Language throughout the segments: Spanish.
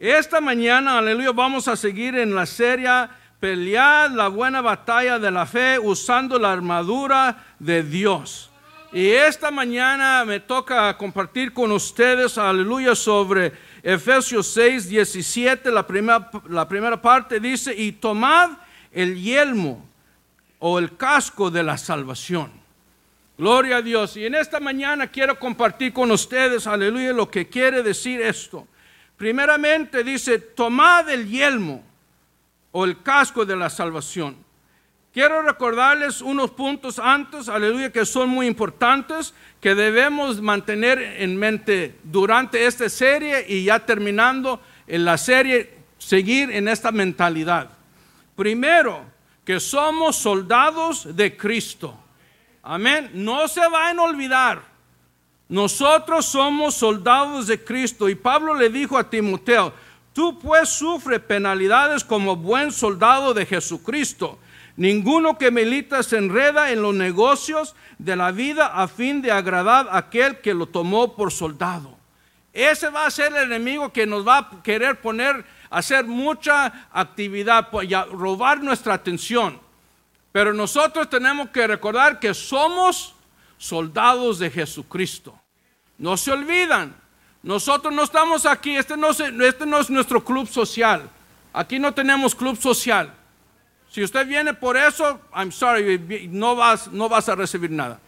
Esta mañana, aleluya, vamos a seguir en la serie Pelear la buena batalla de la fe usando la armadura de Dios. Y esta mañana me toca compartir con ustedes, aleluya, sobre Efesios 6, 17, la primera, la primera parte dice, y tomad el yelmo o el casco de la salvación. Gloria a Dios. Y en esta mañana quiero compartir con ustedes, aleluya, lo que quiere decir esto. Primeramente dice, tomad el yelmo o el casco de la salvación. Quiero recordarles unos puntos antes, aleluya, que son muy importantes, que debemos mantener en mente durante esta serie y ya terminando en la serie, seguir en esta mentalidad. Primero, que somos soldados de Cristo. Amén. No se van a olvidar. Nosotros somos soldados de Cristo. Y Pablo le dijo a Timoteo, tú pues sufre penalidades como buen soldado de Jesucristo. Ninguno que milita se enreda en los negocios de la vida a fin de agradar a aquel que lo tomó por soldado. Ese va a ser el enemigo que nos va a querer poner a hacer mucha actividad y a robar nuestra atención. Pero nosotros tenemos que recordar que somos soldados de Jesucristo. No se olvidan. Nosotros no estamos aquí, este no, este no es nuestro club social. Aquí no tenemos club social. Si usted viene por eso, I'm sorry, no vas, no vas a recibir nada.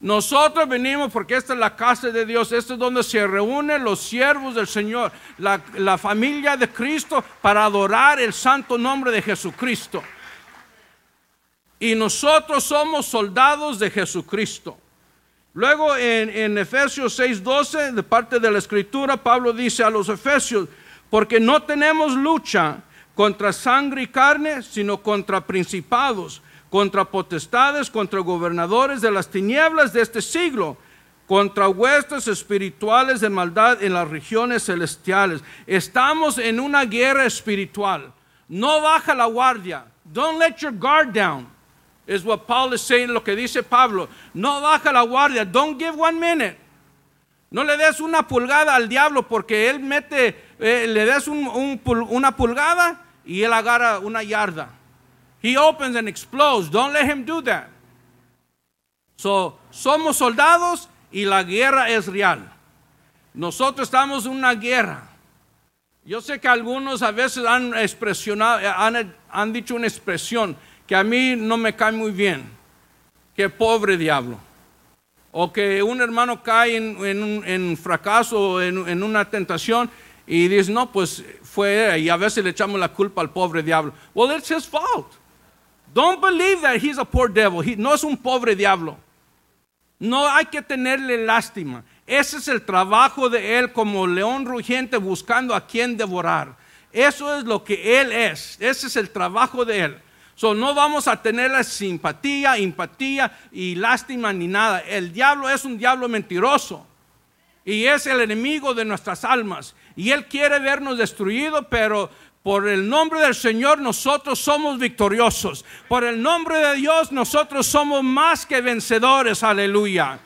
Nosotros venimos porque esta es la casa de Dios, esto es donde se reúnen los siervos del Señor, la familia de Cristo para adorar el santo nombre de Jesucristo. Y nosotros somos soldados de Jesucristo. Luego en, en Efesios 6:12, de parte de la escritura, Pablo dice a los Efesios, porque no tenemos lucha contra sangre y carne, sino contra principados, contra potestades, contra gobernadores de las tinieblas de este siglo, contra huestes espirituales de maldad en las regiones celestiales. Estamos en una guerra espiritual. No baja la guardia. Don't let your guard down es what Paul is saying, lo que dice Pablo. No baja la guardia. Don't give one minute. No le des una pulgada al diablo porque él mete, eh, le des una pulgada y él agarra una yarda. He opens and explodes. Don't let him do that. So, somos soldados y la guerra es real. Nosotros estamos en una guerra. Yo sé que algunos a veces han, expresionado, han, han dicho una expresión que a mí no me cae muy bien, que pobre diablo. O que un hermano cae en, un fracaso, en, en, una tentación, y dice, no, pues fue, y a veces le echamos la culpa al pobre diablo. Well, it's his fault. Don't believe that he's a poor devil. He, no es un pobre diablo. No hay que tenerle lástima. Ese es el trabajo de él como león rugiente buscando a quien devorar. Eso es lo que él es. Ese es el trabajo de él. So, no vamos a tener la simpatía, empatía y lástima ni nada. El diablo es un diablo mentiroso y es el enemigo de nuestras almas. Y él quiere vernos destruidos, pero por el nombre del Señor nosotros somos victoriosos. Por el nombre de Dios nosotros somos más que vencedores. Aleluya.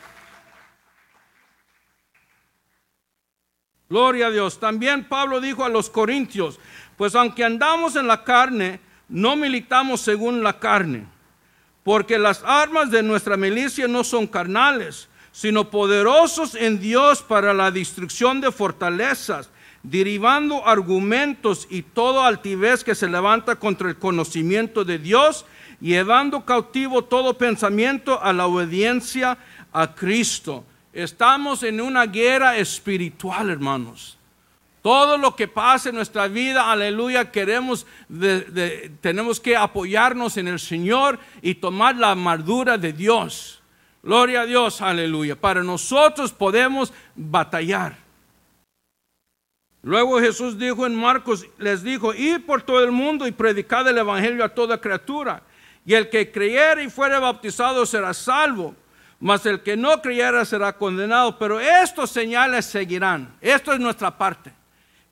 Gloria a Dios. También Pablo dijo a los corintios, pues aunque andamos en la carne, no militamos según la carne, porque las armas de nuestra milicia no son carnales, sino poderosos en Dios para la destrucción de fortalezas, derivando argumentos y toda altivez que se levanta contra el conocimiento de Dios, llevando cautivo todo pensamiento a la obediencia a Cristo. Estamos en una guerra espiritual, hermanos. Todo lo que pase en nuestra vida, aleluya, queremos, tenemos que apoyarnos en el Señor y tomar la armadura de Dios. Gloria a Dios, aleluya. Para nosotros podemos batallar. Luego Jesús dijo en Marcos, les dijo, ir por todo el mundo y predicar el Evangelio a toda criatura. Y el que creyere y fuere bautizado será salvo, mas el que no creyera será condenado. Pero estos señales seguirán. Esto es nuestra parte.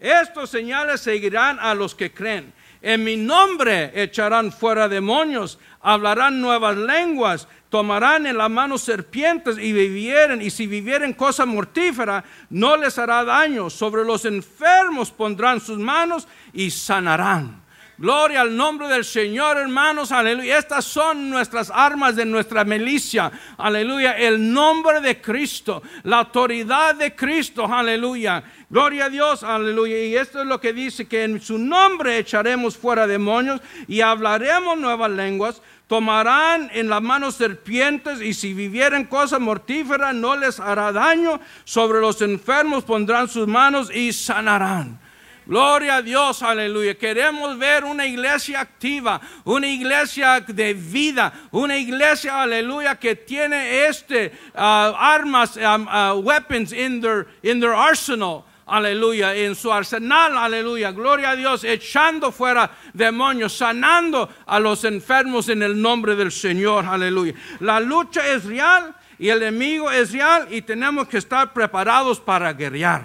Estos señales seguirán a los que creen. En mi nombre echarán fuera demonios, hablarán nuevas lenguas, tomarán en la mano serpientes y vivieren, y si vivieren cosa mortífera, no les hará daño. Sobre los enfermos pondrán sus manos y sanarán. Gloria al nombre del Señor, hermanos. Aleluya. Estas son nuestras armas de nuestra milicia. Aleluya. El nombre de Cristo, la autoridad de Cristo. Aleluya. Gloria a Dios. Aleluya. Y esto es lo que dice que en su nombre echaremos fuera demonios y hablaremos nuevas lenguas. Tomarán en las manos serpientes y si vivieren cosa mortífera no les hará daño. Sobre los enfermos pondrán sus manos y sanarán. Gloria a Dios, aleluya. Queremos ver una iglesia activa, una iglesia de vida, una iglesia, aleluya, que tiene este uh, armas, um, uh, weapons in their, in their arsenal. Aleluya, en su arsenal, aleluya, gloria a Dios, echando fuera demonios, sanando a los enfermos en el nombre del Señor, aleluya. La lucha es real y el enemigo es real y tenemos que estar preparados para guerrear.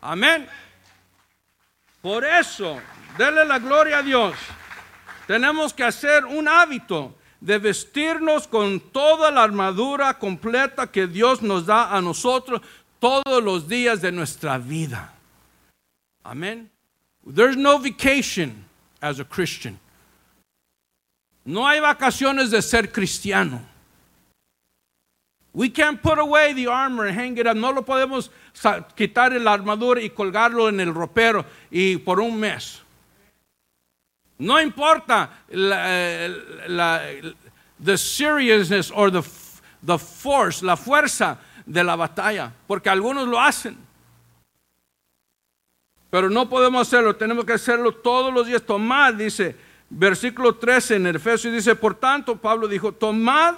Amén. Por eso, denle la gloria a Dios. Tenemos que hacer un hábito de vestirnos con toda la armadura completa que Dios nos da a nosotros todos los días de nuestra vida. Amén. There's no vacation as a Christian. No hay vacaciones de ser cristiano. We can't put away the armor and hang it up. No lo podemos quitar la armadura y colgarlo en el ropero y por un mes. No importa la, la, the seriousness or the, the force, la fuerza de la batalla, porque algunos lo hacen. Pero no podemos hacerlo, tenemos que hacerlo todos los días. Tomad, dice, versículo 13 en el Efesios, dice, por tanto, Pablo dijo, tomad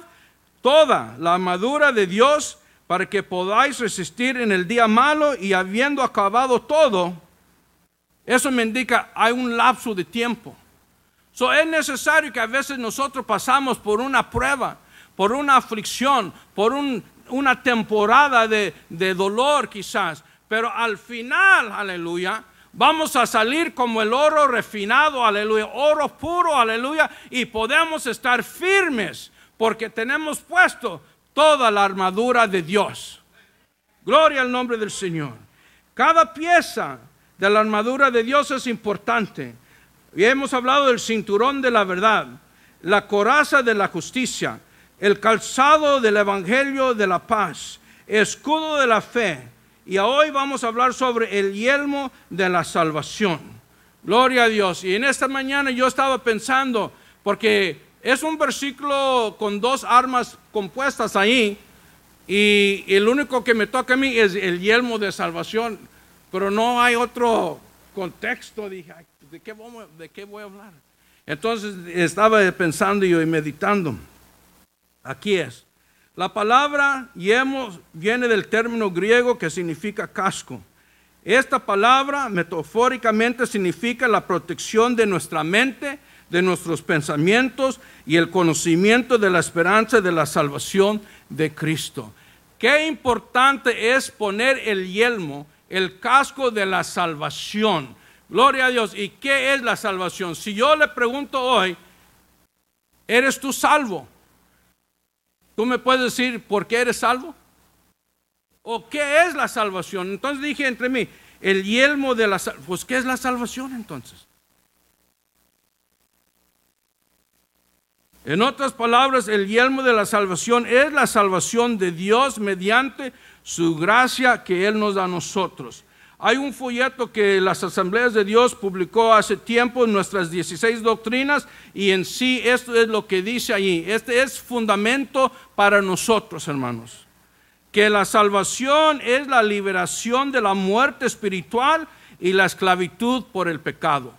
toda la armadura de Dios para que podáis resistir en el día malo y habiendo acabado todo, eso me indica hay un lapso de tiempo. So, es necesario que a veces nosotros pasamos por una prueba, por una aflicción, por una temporada de, de dolor quizás, pero al final, aleluya, vamos a salir como el oro refinado, aleluya, oro puro, aleluya, y podemos estar firmes porque tenemos puesto toda la armadura de Dios. Gloria al nombre del Señor. Cada pieza de la armadura de Dios es importante. Y hemos hablado del cinturón de la verdad, la coraza de la justicia, el calzado del evangelio de la paz, escudo de la fe. Y hoy vamos a hablar sobre el yelmo de la salvación. Gloria a Dios. Y en esta mañana yo estaba pensando, porque es un versículo con dos armas compuestas ahí y el único que me toca a mí es el yelmo de salvación, pero no hay otro contexto. Dije, ¿de qué, voy, a hablar? Entonces estaba pensando yo y meditando. Aquí es. La palabra yelmo viene del término griego que significa casco. Esta palabra metafóricamente significa la protección de nuestra mente de nuestros pensamientos y el conocimiento de la esperanza de la salvación de Cristo. Qué importante es poner el yelmo, el casco de la salvación. Gloria a Dios. ¿Y qué es la salvación? Si yo le pregunto hoy, ¿eres tú salvo? ¿Tú me puedes decir por qué eres salvo? ¿O qué es la salvación? Entonces dije entre mí, el yelmo de la salvación. Pues ¿qué es la salvación entonces? En otras palabras, el yelmo de la salvación es la salvación de Dios mediante su gracia que Él nos da a nosotros. Hay un folleto que las asambleas de Dios publicó hace tiempo en nuestras 16 doctrinas y en sí esto es lo que dice allí. Este es fundamento para nosotros, hermanos. Que la salvación es la liberación de la muerte espiritual y la esclavitud por el pecado.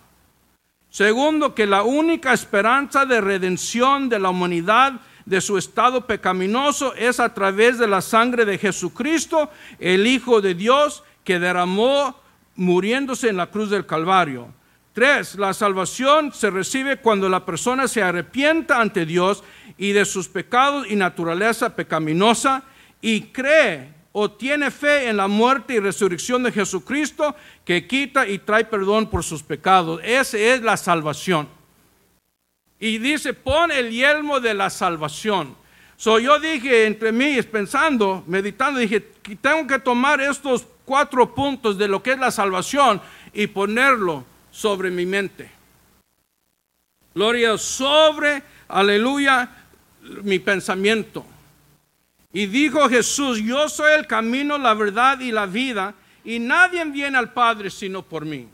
Segundo, que la única esperanza de redención de la humanidad de su estado pecaminoso es a través de la sangre de Jesucristo, el Hijo de Dios, que derramó muriéndose en la cruz del Calvario. Tres, la salvación se recibe cuando la persona se arrepienta ante Dios y de sus pecados y naturaleza pecaminosa y cree o tiene fe en la muerte y resurrección de Jesucristo que quita y trae perdón por sus pecados. Esa es la salvación. Y dice, pon el yelmo de la salvación. So yo dije entre mí, pensando, meditando, dije, tengo que tomar estos cuatro puntos de lo que es la salvación y ponerlo sobre mi mente. Gloria sobre, aleluya, mi pensamiento. Y dijo Jesús, yo soy el camino, la verdad y la vida, y nadie viene al Padre sino por mí.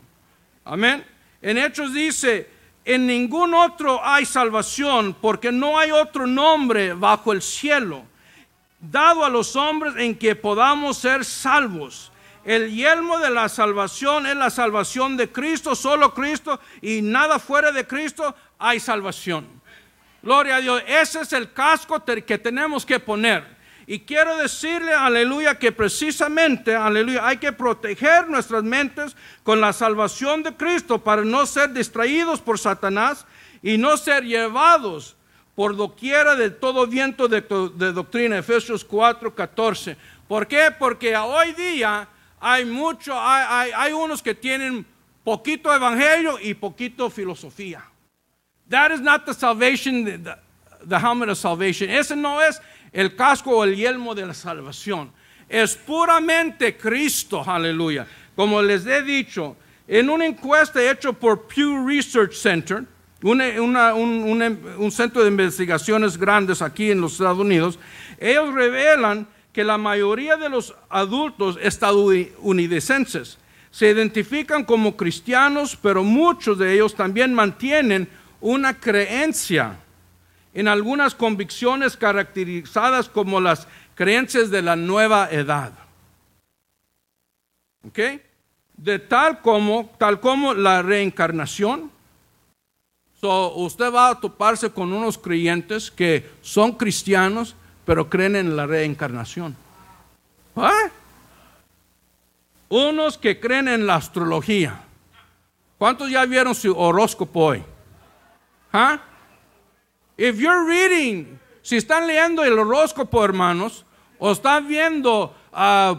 Amén. En Hechos dice, en ningún otro hay salvación, porque no hay otro nombre bajo el cielo dado a los hombres en que podamos ser salvos. El yelmo de la salvación es la salvación de Cristo, solo Cristo, y nada fuera de Cristo hay salvación. Gloria a Dios, ese es el casco que tenemos que poner. Y quiero decirle, aleluya, que precisamente, aleluya, hay que proteger nuestras mentes con la salvación de Cristo para no ser distraídos por Satanás y no ser llevados por doquiera de todo viento de, doctrina. Efesios 4, 14. ¿Por qué? Porque hoy día hay mucho, hay, hay, unos que tienen poquito evangelio y poquito filosofía. That is not the salvation, the, the helmet of salvation. Ese no es el casco o el yelmo de la salvación. Es puramente Cristo, aleluya. Como les he dicho, en una encuesta hecha por Pew Research Center, un, un, centro de investigaciones grandes aquí en los Estados Unidos, ellos revelan que la mayoría de los adultos estadounidenses se identifican como cristianos, pero muchos de ellos también mantienen una creencia en algunas convicciones caracterizadas como las creencias de la nueva edad. ¿Ok? De tal como, tal como la reencarnación. So, usted va a toparse con unos creyentes que son cristianos, pero creen en la reencarnación. ¿Ah? Unos que creen en la astrología. ¿Cuántos ya vieron su horóscopo hoy? ¿Ah? If you're reading, si están leyendo el horóscopo, hermanos, o están viendo uh,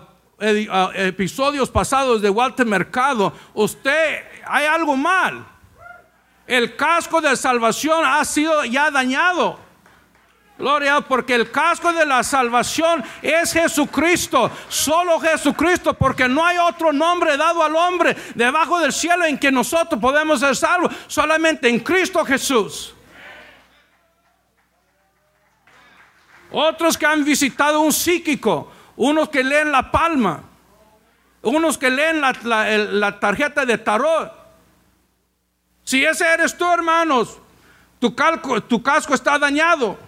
episodios pasados de Walter Mercado, usted hay algo mal. El casco de salvación ha sido ya dañado. Gloria, porque el casco de la salvación es Jesucristo, solo Jesucristo, porque no hay otro nombre dado al hombre debajo del cielo en que nosotros podemos ser salvos, solamente en Cristo Jesús. Otros que han visitado un psíquico, unos que leen la palma, unos que leen la, tarjeta de tarot. Si ese eres tú, hermanos, tu, tu casco está dañado.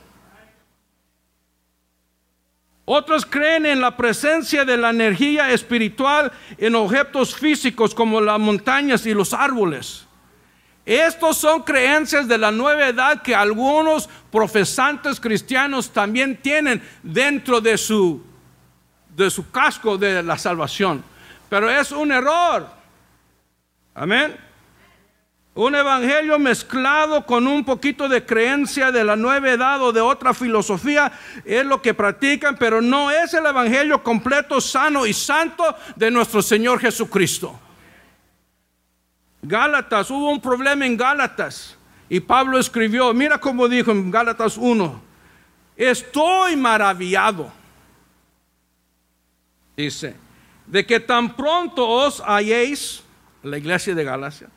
Otros creen en la presencia de la energía espiritual en objetos físicos como las montañas y los árboles. Estos son creencias de la nueva edad que algunos profesantes cristianos también tienen dentro de su, de su casco de la salvación. Pero es un error. Amén. Un evangelio mezclado con un poquito de creencia de la nueva edad o de otra filosofía es lo que practican, pero no es el evangelio completo, sano y santo de nuestro Señor Jesucristo. Gálatas, hubo un problema en Gálatas. Y Pablo escribió, mira cómo dijo en Gálatas 1, estoy maravillado. Dice, de que tan pronto os halléis, la iglesia de Galacia,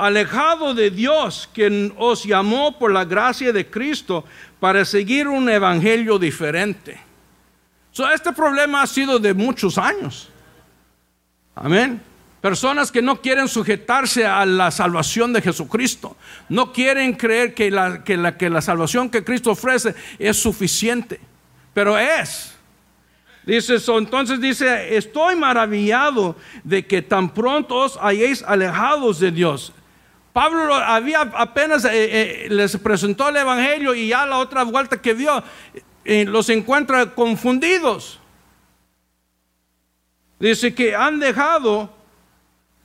alejado de Dios, quien os llamó por la gracia de Cristo para seguir un evangelio diferente. este problema ha sido de muchos años. Amén. Personas que no quieren sujetarse a la salvación de Jesucristo. No quieren creer que la, que la, que la salvación que Cristo ofrece es suficiente. Pero es. Dice eso, entonces dice, estoy maravillado de que tan pronto os hayáis alejados de Dios. Pablo había apenas eh, eh, les presentó el Evangelio y ya la otra vuelta que vio eh, los encuentra confundidos. Dice que han dejado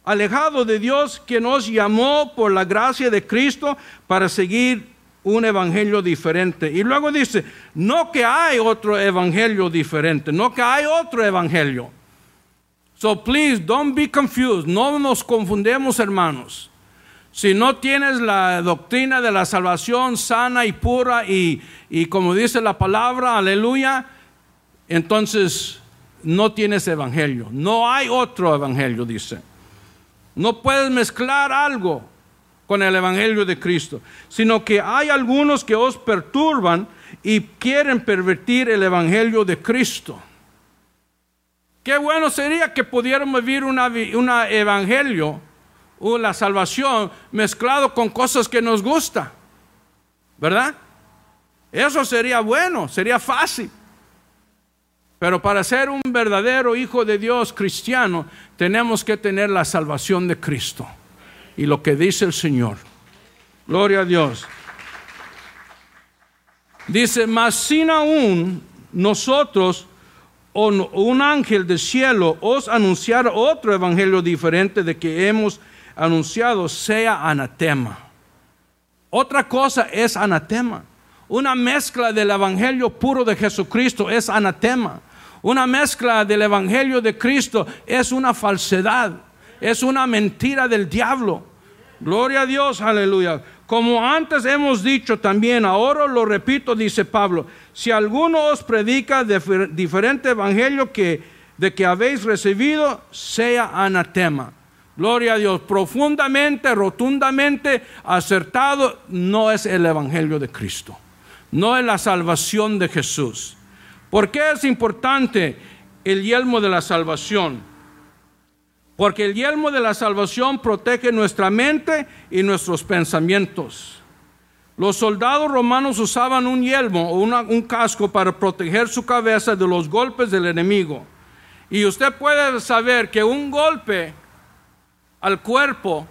alejado de Dios que nos llamó por la gracia de Cristo para seguir un evangelio diferente. Y luego dice, no que hay otro evangelio diferente, no que hay otro evangelio. So please don't be confused, no nos confundemos hermanos. Si no tienes la doctrina de la salvación sana y pura y, y como dice la palabra, aleluya, entonces no tienes evangelio. No hay otro evangelio, dice. No puedes mezclar algo con el Evangelio de Cristo, sino que hay algunos que os perturban y quieren pervertir el Evangelio de Cristo. Qué bueno sería que pudiéramos vivir un evangelio o la salvación mezclado con cosas que nos gusta, ¿verdad? Eso sería bueno, sería fácil. Pero para ser un verdadero hijo de Dios cristiano, tenemos que tener la salvación de Cristo y lo que dice el Señor. Gloria a Dios. Dice, mas sin aún nosotros o un ángel del cielo os anunciar otro evangelio diferente de que hemos anunciado, sea anatema. Otra cosa es anatema. Una mezcla del evangelio puro de Jesucristo es anatema. Una mezcla del evangelio de Cristo es una falsedad es una mentira del diablo. Gloria a Dios, aleluya. Como antes hemos dicho también, ahora lo repito, dice Pablo, si alguno os predica diferente evangelio que de que habéis recibido, sea anatema. Gloria a Dios, profundamente, rotundamente acertado, no es el evangelio de Cristo, no es la salvación de Jesús. ¿Por qué es importante el yelmo de la salvación? Porque el yelmo de la salvación protege nuestra mente y nuestros pensamientos. Los soldados romanos usaban un yelmo o un casco para proteger su cabeza de los golpes del enemigo. Y usted puede saber que un golpe al cuerpo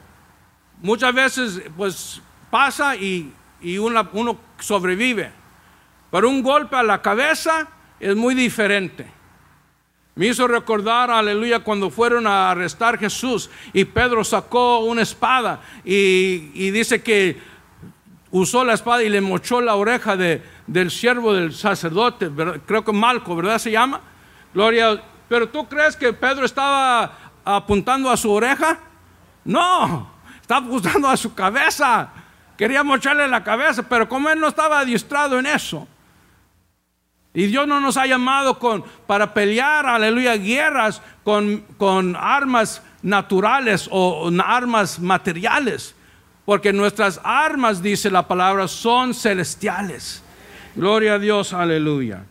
muchas veces pues pasa y, uno sobrevive. Pero un golpe a la cabeza es muy diferente. Me hizo recordar, aleluya, cuando fueron a arrestar a Jesús y Pedro sacó una espada y, dice que usó la espada y le mochó la oreja del siervo del sacerdote, creo que Malco, ¿verdad se llama? Gloria. Pero tú crees que Pedro estaba apuntando a su oreja? No, estaba apuntando a su cabeza. Quería mocharle la cabeza, pero como él no estaba adiestrado en eso, y Dios no nos ha llamado con, para pelear, aleluya, guerras con, con armas naturales o armas materiales. Porque nuestras armas, dice la palabra, son celestiales. Gloria a Dios, aleluya.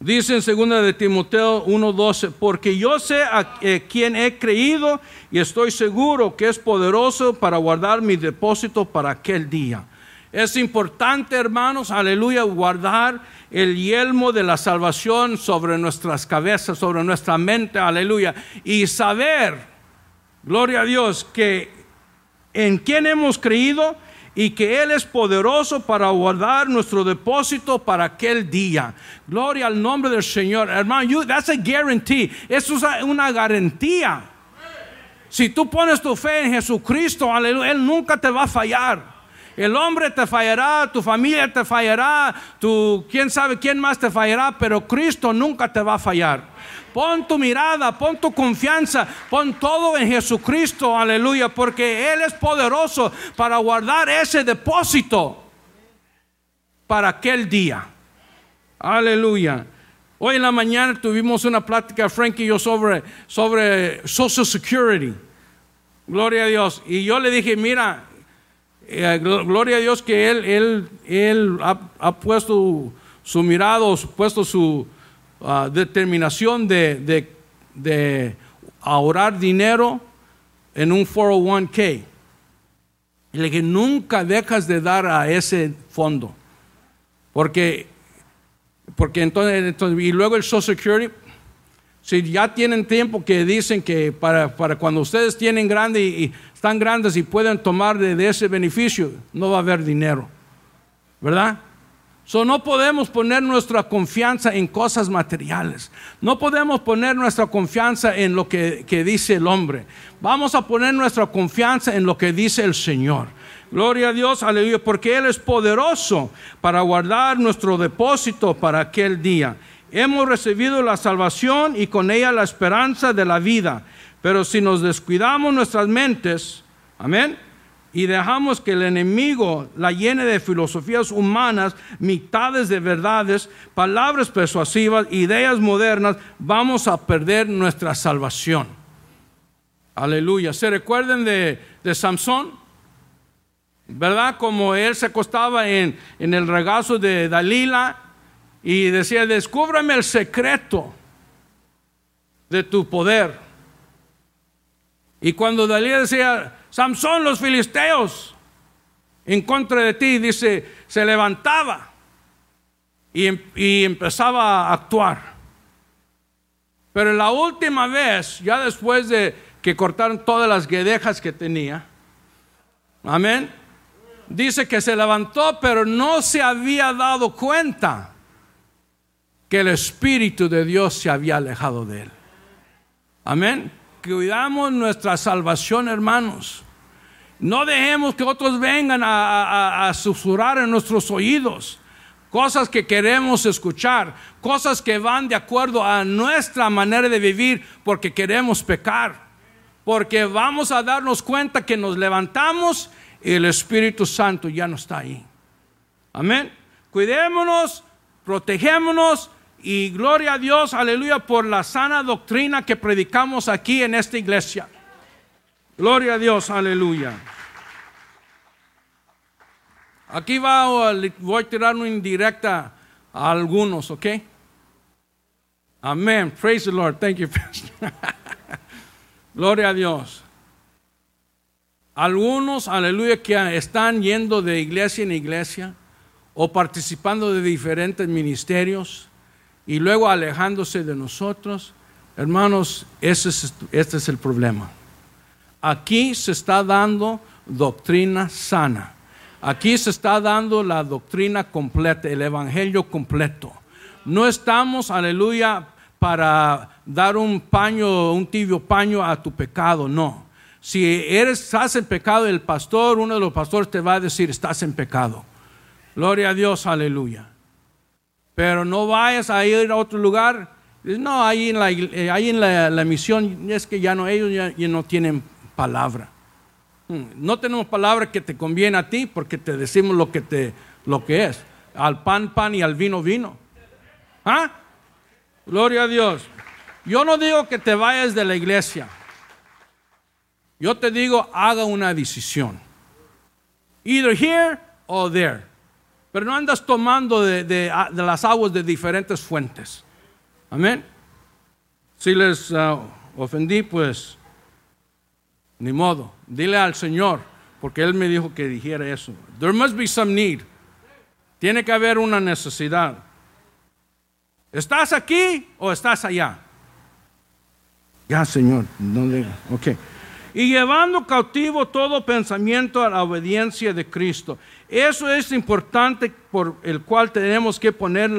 Dice en 2 de Timoteo 1:12, porque yo sé a eh, quien he creído y estoy seguro que es poderoso para guardar mi depósito para aquel día. Es importante, hermanos, aleluya, guardar el yelmo de la salvación sobre nuestras cabezas, sobre nuestra mente, aleluya, y saber, gloria a Dios, que en quien hemos creído y que Él es poderoso para guardar nuestro depósito para aquel día. Gloria al nombre del Señor. Hermano, that's a guarantee. Eso es una garantía. Si tú pones tu fe en Jesucristo, Él nunca te va a fallar. El hombre te fallará, tu familia te fallará, tu quién sabe quién más te fallará, pero Cristo nunca te va a fallar. Pon tu mirada, pon tu confianza, pon todo en Jesucristo, aleluya, porque Él es poderoso para guardar ese depósito para aquel día. Aleluya. Hoy en la mañana tuvimos una plática, Frank y yo, sobre, sobre Social Security. Gloria a Dios. Y yo le dije, mira, eh, gloria a Dios que Él, él, él ha, puesto su mirada, puesto su Ah, determinación de, ahorrar dinero en un 401k. Y le dije, nunca dejas de dar a ese fondo. Porque, porque entonces, y luego el Social Security, si ya tienen tiempo que dicen que para, cuando ustedes tienen grande y, están grandes y pueden tomar de, de, ese beneficio, no va a haber dinero. ¿Verdad? So, no podemos poner nuestra confianza en cosas materiales. No podemos poner nuestra confianza en lo que, que, dice el hombre. Vamos a poner nuestra confianza en lo que dice el Señor. Gloria a Dios, aleluya, porque Él es poderoso para guardar nuestro depósito para aquel día. Hemos recibido la salvación y con ella la esperanza de la vida. Pero si nos descuidamos nuestras mentes, amén, y dejamos que el enemigo la llene de filosofías humanas, mitades de verdades, palabras persuasivas, ideas modernas, vamos a perder nuestra salvación. Aleluya. ¿Se recuerden de, de Samson? ¿Verdad? Como él se acostaba en, en el regazo de Dalila y decía, descúbrame el secreto de tu poder. Y cuando Dalila decía, Samson, los filisteos en contra de ti, dice, se levantaba y, em, y empezaba a actuar. Pero la última vez, ya después de que cortaron todas las guedejas que tenía, amén, dice que se levantó, pero no se había dado cuenta que el Espíritu de Dios se había alejado de él. Amén cuidamos nuestra salvación, hermanos. No dejemos que otros vengan a, susurrar en nuestros oídos cosas que queremos escuchar, cosas que van de acuerdo a nuestra manera de vivir porque queremos pecar, porque vamos a darnos cuenta que nos levantamos y el Espíritu Santo ya no está ahí. Amén. Cuidémonos, protegémonos y gloria a Dios, aleluya, por la sana doctrina que predicamos aquí en esta iglesia. Gloria a Dios, aleluya. Aquí va, voy a tirar una indirecta a algunos, ¿ok? Amén. Praise the Lord. Thank you, Gloria a Dios. Algunos, aleluya, que están yendo de iglesia en iglesia o participando de diferentes ministerios y luego alejándose de nosotros, hermanos, ese es, este es el problema. Aquí se está dando doctrina sana. Aquí se está dando la doctrina completa, el evangelio completo. No estamos, aleluya, para dar un paño, un tibio paño a tu pecado, no. Si eres, estás en pecado, el pastor, uno de los pastores te va a decir, estás en pecado. Gloria a Dios, aleluya pero no vayas a ir a otro lugar. No, ahí en la, eh, ahí en la, misión es que ya no, ellos ya, no tienen palabra. Hmm, no tenemos palabra que te conviene a ti porque te decimos lo que, te, lo que es. Al pan, pan y al vino, vino. ¿Ah? Gloria a Dios. Yo no digo que te vayas de la iglesia. Yo te digo, haga una decisión. Either here or there. Pero no andas tomando de, las aguas de diferentes fuentes. Amén. Si les ah, ofendí, pues ni modo. Dile al Señor, porque Él me dijo que dijera eso. There must be some need. Tiene que haber una necesidad. ¿Estás aquí o estás allá? Ya, Señor. ¿dónde? Ok y llevando cautivo todo pensamiento a la obediencia de Cristo. Eso es importante por el cual tenemos que poner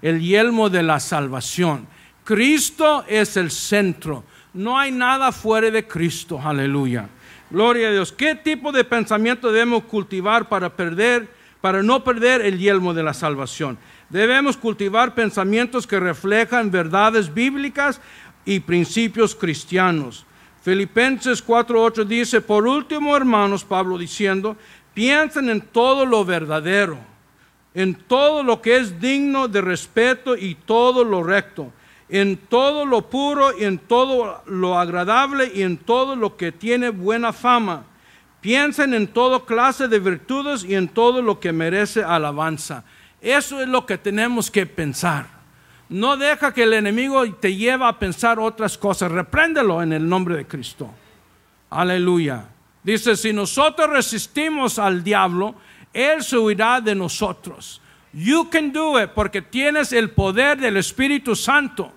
el yelmo de la salvación. Cristo es el centro. No hay nada fuera de Cristo. Aleluya. Gloria a Dios. ¿Qué tipo de pensamiento debemos cultivar para perder, para no perder el yelmo de la salvación? Debemos cultivar pensamientos que reflejan verdades bíblicas y principios cristianos. Filipenses 4:8 dice, por último, hermanos, Pablo diciendo, piensen en todo lo verdadero, en todo lo que es digno de respeto y todo lo recto, en todo lo puro y en todo lo agradable y en todo lo que tiene buena fama. Piensen en toda clase de virtudes y en todo lo que merece alabanza. Eso es lo que tenemos que pensar. No deja que el enemigo te lleve a pensar otras cosas. Repréndelo en el nombre de Cristo. Aleluya. Dice, si nosotros resistimos al diablo, él se huirá de nosotros. You can do it porque tienes el poder del Espíritu Santo.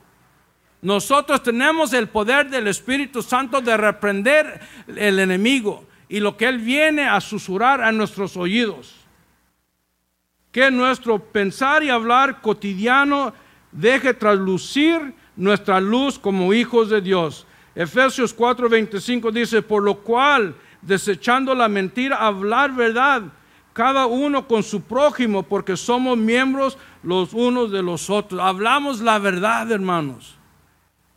Nosotros tenemos el poder del Espíritu Santo de reprender el enemigo y lo que él viene a susurrar a nuestros oídos. que nuestro pensar y hablar cotidiano deje traslucir nuestra luz como hijos de Dios. Efesios 4:25 dice, por lo cual, desechando la mentira, hablar verdad, cada uno con su prójimo, porque somos miembros los unos de los otros. Hablamos la verdad, hermanos.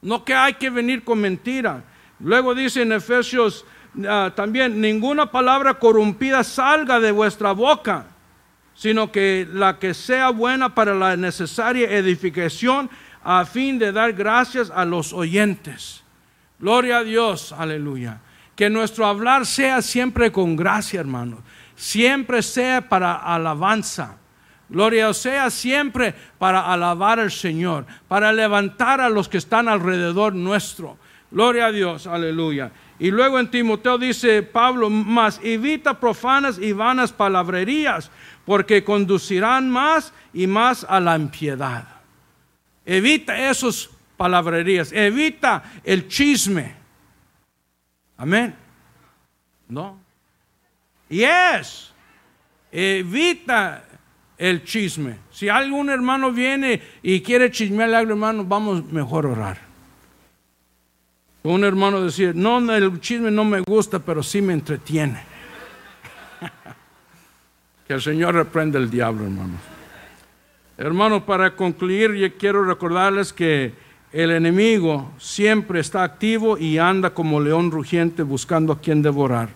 No que hay que venir con mentira. Luego dice en Efesios ah, también, ninguna palabra corrompida salga de vuestra boca, sino que la que sea buena para la necesaria edificación a fin de dar gracias a los oyentes. Gloria a Dios, aleluya. Que nuestro hablar sea siempre con gracia, hermanos. Siempre sea para alabanza. Gloria sea siempre para alabar al Señor, para levantar a los que están alrededor nuestro. Gloria a Dios, aleluya. Y luego en Timoteo dice Pablo, más evita profanas y vanas palabrerías, porque conducirán más y más a la impiedad. Evita esos palabrerías, evita el chisme. Amén. ¿No? Y es, evita el chisme. Si algún hermano viene y quiere chismearle al hermano, vamos mejor a orar. Un hermano decir, no, el chisme no me gusta, pero sí me entretiene. que el Señor reprenda el diablo, hermanos. Hermano, para concluir, yo quiero recordarles que el enemigo siempre está activo y anda como león rugiente buscando a quien devorar.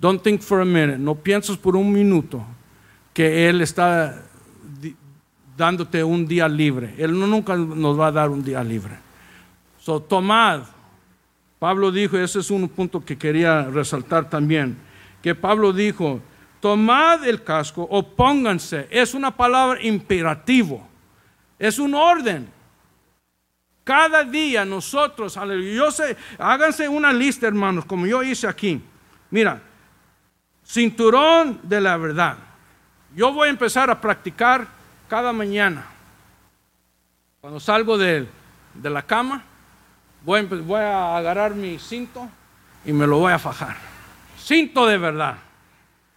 Don't think for a minute, no pienses por un minuto que Él está dándote un día libre. Él nunca nos va a dar un día libre. So, tomad. Pablo dijo, ese es un punto que quería resaltar también, que Pablo dijo, tomad el casco o pónganse. Es una palabra imperativo. Es un orden. Cada día nosotros, yo sé, háganse una lista, hermanos, como yo hice aquí. Mira, cinturón de la verdad. Yo voy a empezar a practicar cada mañana. Cuando salgo de, la cama, voy voy a agarrar mi cinto y me lo voy a fajar. Cinto de verdad.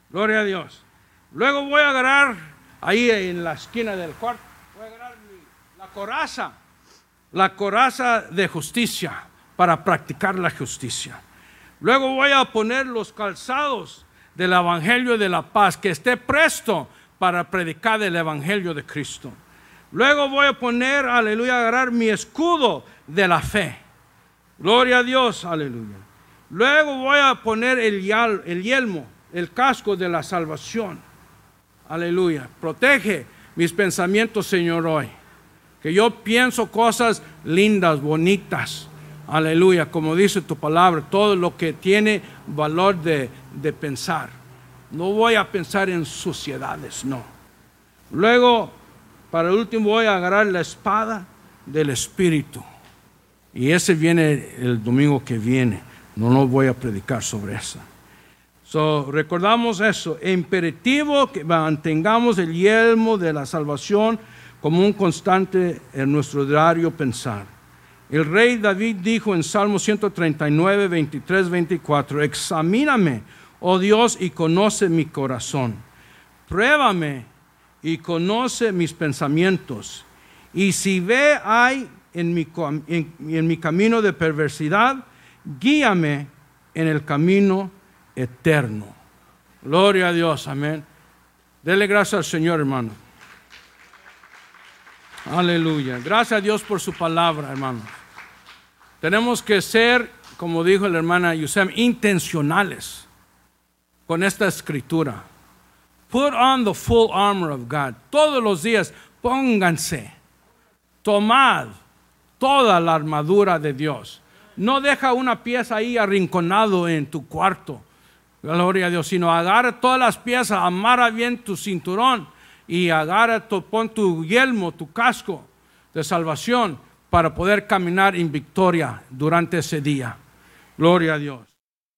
Gloria a Dios. Luego voy a agarrar ahí en la esquina del cuarto, voy a agarrar la coraza, la coraza de justicia para practicar la justicia. Luego voy a poner los calzados del Evangelio de la paz, que esté presto para predicar el Evangelio de Cristo. Luego voy a poner, aleluya, agarrar mi escudo de la fe. Gloria a Dios, aleluya. Luego voy a poner el, el yelmo el casco de la salvación. Aleluya. Protege mis pensamientos, Señor, hoy. Que yo pienso cosas lindas, bonitas. Aleluya. Como dice tu palabra, todo lo que tiene valor de, de pensar. No voy a pensar en suciedades, no. Luego, para el último, voy a agarrar la espada del Espíritu. Y ese viene el domingo que viene. No, no voy a predicar sobre eso. So, recordamos eso, imperativo que mantengamos el yelmo de la salvación como un constante en nuestro diario pensar. El rey David dijo en Salmo 139, 23, 24, examíname, oh Dios, y conoce mi corazón. Pruébame y conoce mis pensamientos. Y si ve hay en mi, en mi camino de perversidad, guíame en el camino eterno. Gloria a Dios, amén. Dele gracias al Señor, hermano. Aleluya. Gracias a Dios por su palabra, hermano. Tenemos que ser, como dijo la hermana Yusem, intencionales con esta escritura. Put on the full armor of God. Todos los días pónganse, tomad toda la armadura de Dios. No deja una pieza ahí arrinconado en tu cuarto. Gloria a Dios. Sino agarra todas las piezas, amarra bien tu cinturón y agarra, pon tu yelmo, tu casco de salvación para poder caminar en victoria durante ese día. Gloria a Dios.